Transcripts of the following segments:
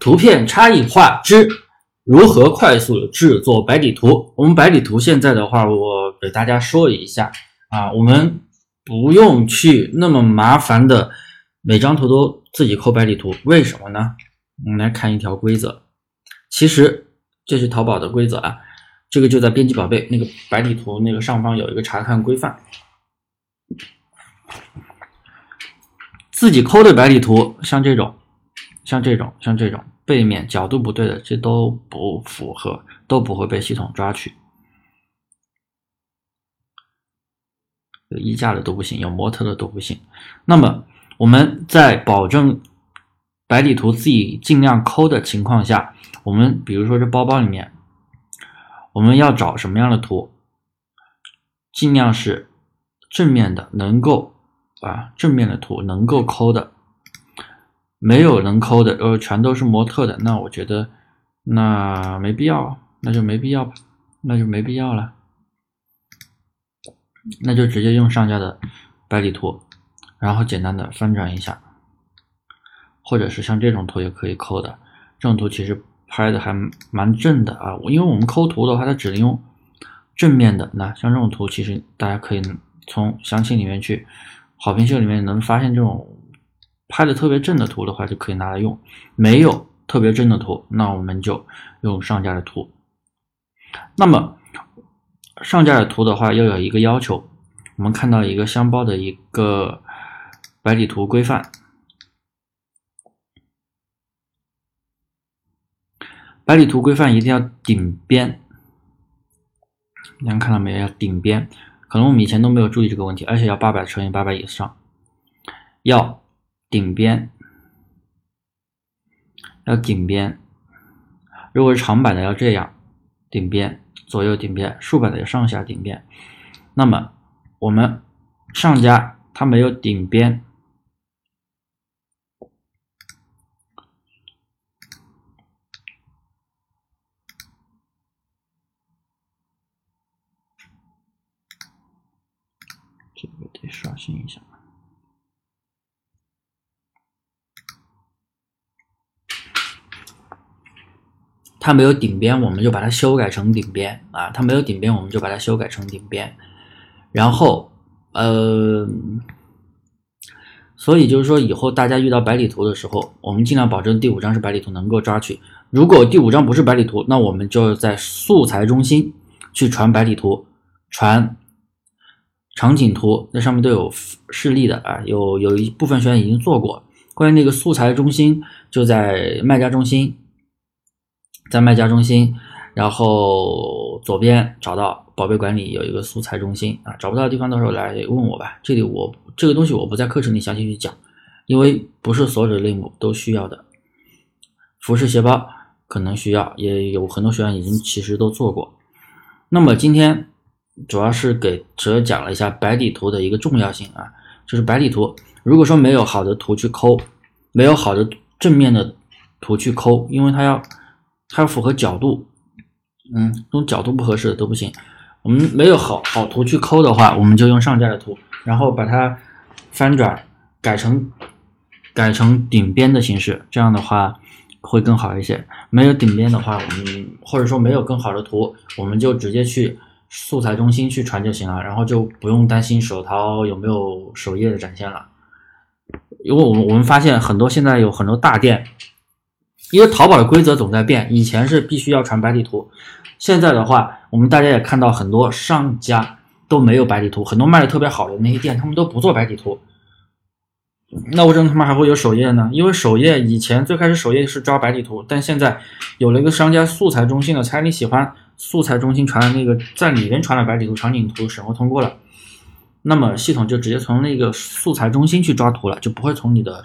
图片差异化之如何快速制作白底图。我们白底图现在的话，我给大家说一下啊，我们不用去那么麻烦的每张图都自己抠白底图，为什么呢？我们来看一条规则，其实这是淘宝的规则啊，这个就在编辑宝贝那个白底图那个上方有一个查看规范。自己抠的白底图，像这种，像这种，像这种背面角度不对的，这都不符合，都不会被系统抓取。有衣架的都不行，有模特的都不行。那么我们在保证白底图自己尽量抠的情况下，我们比如说这包包里面，我们要找什么样的图，尽量是正面的，能够。啊，正面的图能够抠的，没有能抠的，呃，全都是模特的，那我觉得那没必要，那就没必要吧，那就没必要了，那就直接用上家的白底图，然后简单的翻转一下，或者是像这种图也可以抠的，这种图其实拍的还蛮正的啊，因为我们抠图的话，它只能用正面的，那像这种图其实大家可以从详情里面去。好评秀里面能发现这种拍的特别正的图的话，就可以拿来用；没有特别正的图，那我们就用上架的图。那么上架的图的话，要有一个要求，我们看到一个箱包的一个白底图规范，白底图规范一定要顶边，你们看到没有？要顶边。可能我们以前都没有注意这个问题，而且要八百乘以八百以上，要顶边，要顶边。如果是长版的要这样，顶边，左右顶边；竖版的要上下顶边。那么我们上家它没有顶边。这个得刷新一下，它没有顶边，我们就把它修改成顶边啊。它没有顶边，我们就把它修改成顶边。然后，呃，所以就是说，以后大家遇到百里图的时候，我们尽量保证第五张是百里图能够抓取。如果第五张不是百里图，那我们就在素材中心去传百里图，传。场景图那上面都有示例的啊，有有一部分学员已经做过。关于那个素材中心，就在卖家中心，在卖家中心，然后左边找到宝贝管理有一个素材中心啊，找不到的地方到时候来问我吧。这里我这个东西我不在课程里详细去讲，因为不是所有的类目都需要的。服饰鞋包可能需要，也有很多学员已经其实都做过。那么今天。主要是给哲讲了一下白底图的一个重要性啊，就是白底图，如果说没有好的图去抠，没有好的正面的图去抠，因为它要它要符合角度，嗯，这种角度不合适的都不行。我们没有好好图去抠的话，我们就用上架的图，然后把它翻转改成改成顶边的形式，这样的话会更好一些。没有顶边的话，我们或者说没有更好的图，我们就直接去。素材中心去传就行了，然后就不用担心手淘有没有首页的展现了。因为我们我们发现很多现在有很多大店，因为淘宝的规则总在变，以前是必须要传白底图，现在的话，我们大家也看到很多商家都没有白底图，很多卖的特别好的那些店，他们都不做白底图。那为什么他们还会有首页呢？因为首页以前最开始首页是抓白底图，但现在有了一个商家素材中心的，猜你喜欢。素材中心传的那个在里边传了白底图、场景图审核通过了，那么系统就直接从那个素材中心去抓图了，就不会从你的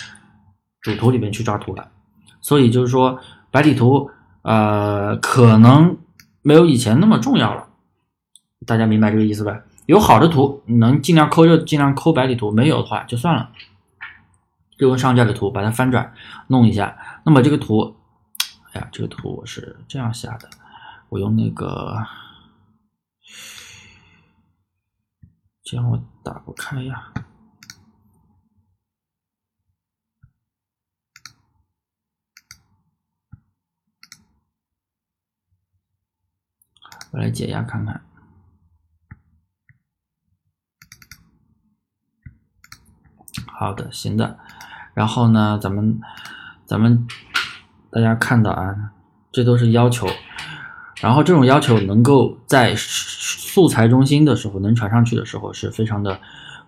主图里面去抓图了。所以就是说白底图呃可能没有以前那么重要了，大家明白这个意思吧？有好的图能尽量抠就尽量抠白底图，没有的话就算了，就用上架的图把它翻转弄一下。那么这个图，哎呀，这个图我是这样下的。我用那个，这样我打不开呀。我来解压看看。好的，行的。然后呢，咱们咱们大家看到啊，这都是要求。然后这种要求能够在素材中心的时候能传上去的时候是非常的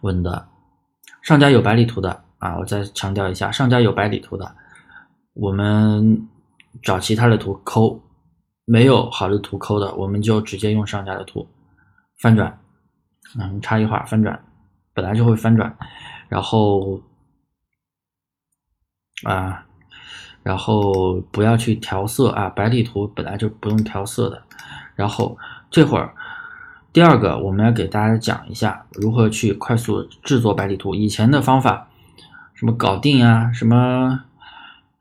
稳的。上家有百里图的啊，我再强调一下，上家有百里图的，我们找其他的图抠，没有好的图抠的，我们就直接用上家的图翻转，嗯，差异化翻转，本来就会翻转。然后啊，然后不要去调色啊，白底图本来就不用调色的。然后这会儿第二个，我们要给大家讲一下如何去快速制作白底图。以前的方法，什么搞定啊，什么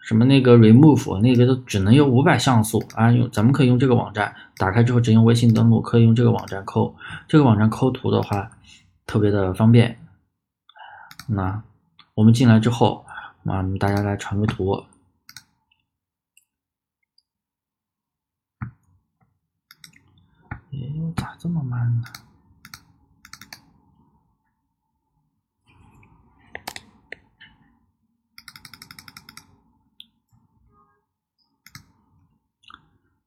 什么那个 remove 那个都只能用五百像素啊，用咱们可以用这个网站打开之后直接用微信登录，可以用这个网站抠。这个网站抠图的话，特别的方便。那我们进来之后，啊，大家来传个图。哎，咋这么慢呢？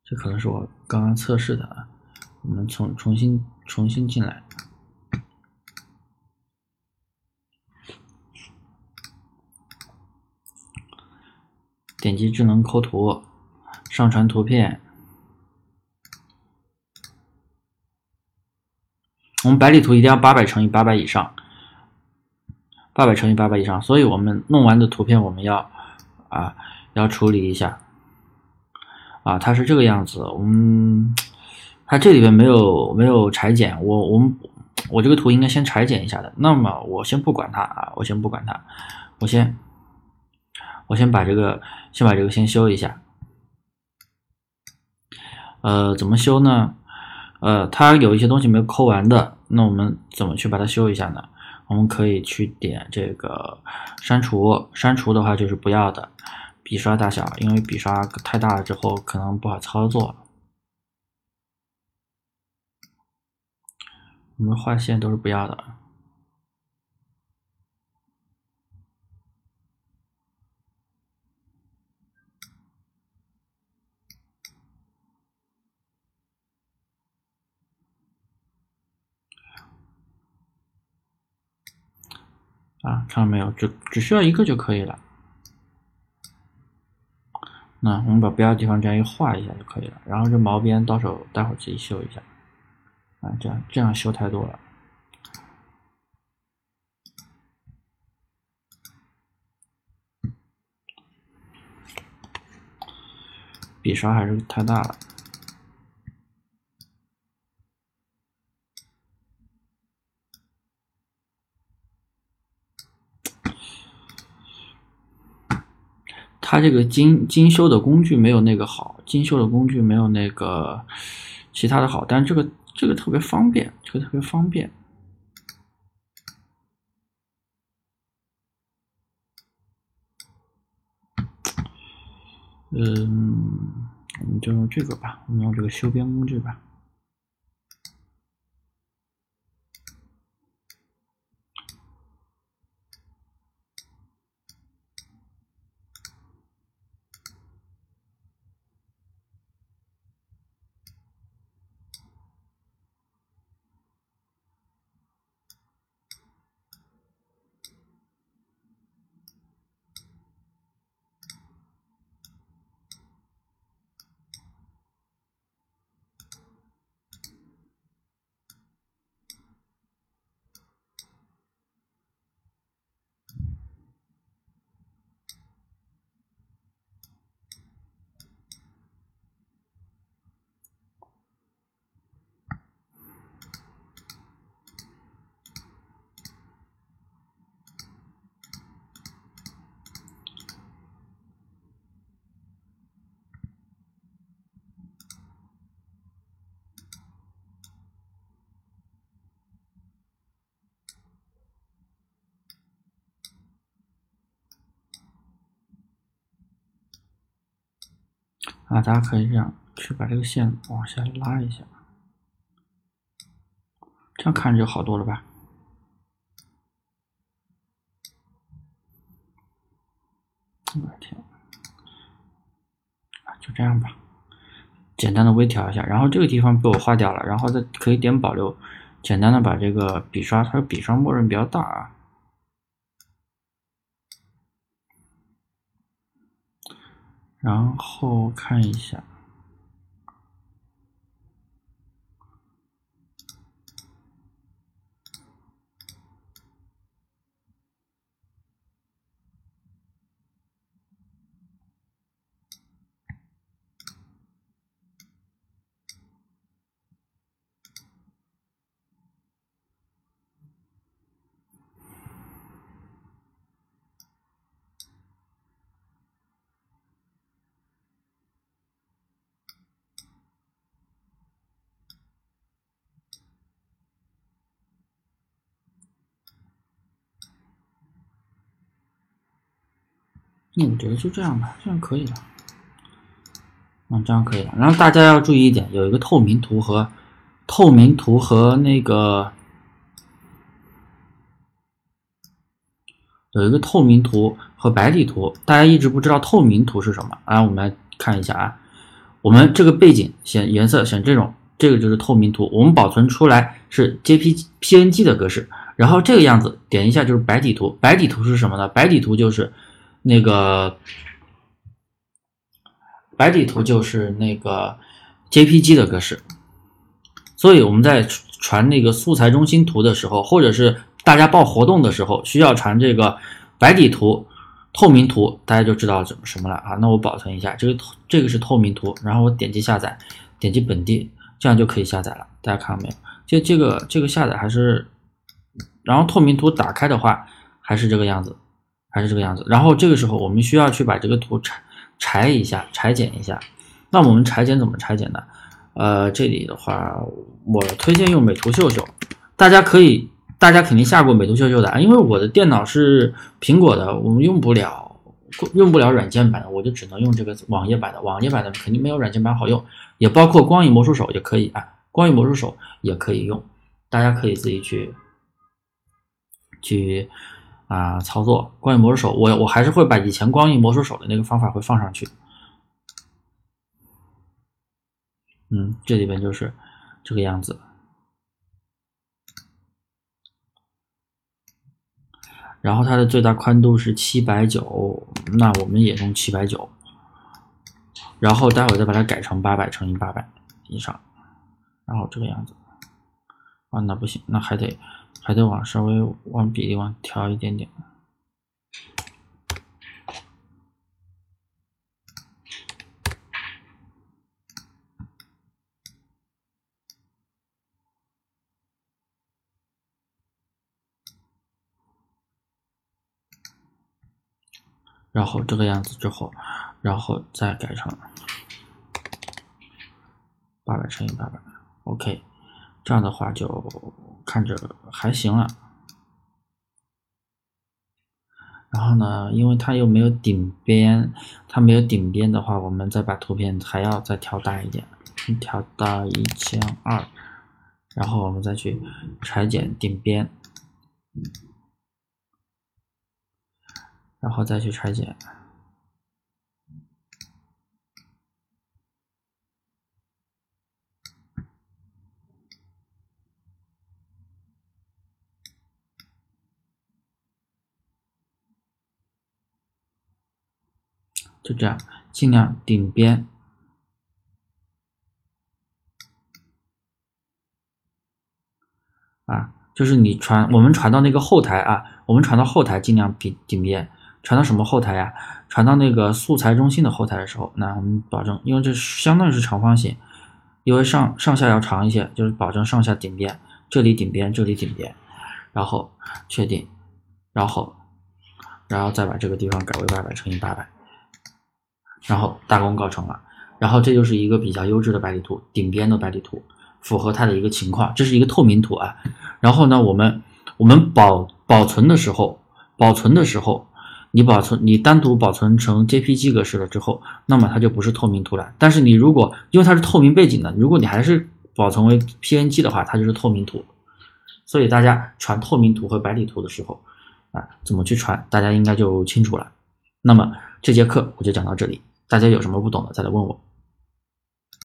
这可能是我刚刚测试的啊，我们重重新重新进来。点击智能抠图，上传图片。我们百里图一定要八百乘以八百以上，八百乘以八百以上。所以我们弄完的图片我们要啊要处理一下啊，它是这个样子。我们它这里边没有没有裁剪，我我们我这个图应该先裁剪一下的。那么我先不管它啊，我先不管它，我先。我先把这个，先把这个先修一下。呃，怎么修呢？呃，它有一些东西没有抠完的，那我们怎么去把它修一下呢？我们可以去点这个删除，删除的话就是不要的。笔刷大小，因为笔刷太大了之后可能不好操作。我们画线都是不要的。啊，看到没有？只只需要一个就可以了。那我们把不要的地方这样一画一下就可以了。然后这毛边到时候待会儿自己修一下。啊，这样这样修太多了。笔刷还是太大了。它这个精精修的工具没有那个好，精修的工具没有那个其他的好，但这个这个特别方便，这个特别方便。嗯，我们就用这个吧，我们用这个修边工具吧。啊，大家可以这样去把这个线往下拉一下。这样看着就好多了吧？我天，啊，就这样吧，简单的微调一下，然后这个地方被我划掉了，然后再可以点保留，简单的把这个笔刷，它的笔刷默认比较大啊。然后看一下。那我觉得就这样吧，这样可以了。嗯，这样可以了。然后大家要注意一点，有一个透明图和透明图和那个有一个透明图和白底图。大家一直不知道透明图是什么啊？我们来看一下啊。我们这个背景选颜色选这种，这个就是透明图。我们保存出来是 J P PNG 的格式，然后这个样子点一下就是白底图。白底图是什么呢？白底图就是。那个白底图就是那个 JPG 的格式，所以我们在传那个素材中心图的时候，或者是大家报活动的时候，需要传这个白底图、透明图，大家就知道怎么什么了啊。那我保存一下，这个这个是透明图，然后我点击下载，点击本地，这样就可以下载了。大家看到没有？这这个这个下载还是，然后透明图打开的话还是这个样子。还是这个样子，然后这个时候我们需要去把这个图裁裁一下，裁剪一下。那我们裁剪怎么裁剪呢？呃，这里的话，我推荐用美图秀秀。大家可以，大家肯定下过美图秀秀的，因为我的电脑是苹果的，我们用不了用不了软件版的，我就只能用这个网页版的。网页版的肯定没有软件版好用，也包括光影魔术手也可以啊，光影魔术手也可以用，大家可以自己去去。啊，操作光影魔术手，我我还是会把以前光影魔术手的那个方法会放上去。嗯，这里边就是这个样子。然后它的最大宽度是七百九，那我们也用七百九。然后待会再把它改成八百乘以八百以上，然后这个样子。啊，那不行，那还得。还得往稍微往比例往调一点点，然后这个样子之后，然后再改成八百乘以八百，OK，这样的话就。看着还行了，然后呢，因为它又没有顶边，它没有顶边的话，我们再把图片还要再调大一点，调到一千二，然后我们再去裁剪顶边，然后再去裁剪。就这样，尽量顶边啊，就是你传我们传到那个后台啊，我们传到后台尽量顶顶边，传到什么后台呀？传到那个素材中心的后台的时候，那我们保证，因为这相当于是长方形，因为上上下要长一些，就是保证上下顶边，这里顶边，这里顶边，然后确定，然后然后再把这个地方改为八百乘以八百。然后大功告成了。然后这就是一个比较优质的白底图顶边的白底图符合它的一个情况这是一个透明图啊。然后呢我们我们保保存的时候保存的时候你保存你单独保存成 jpg 格式了之后那么它就不是透明图了。但是你如果因为它是透明背景的如果你还是保存为 png 的话它就是透明图。所以大家传透明图和白底图的时候啊怎么去传大家应该就清楚了。那么这节课我就讲到这里。大家有什么不懂的再来问我。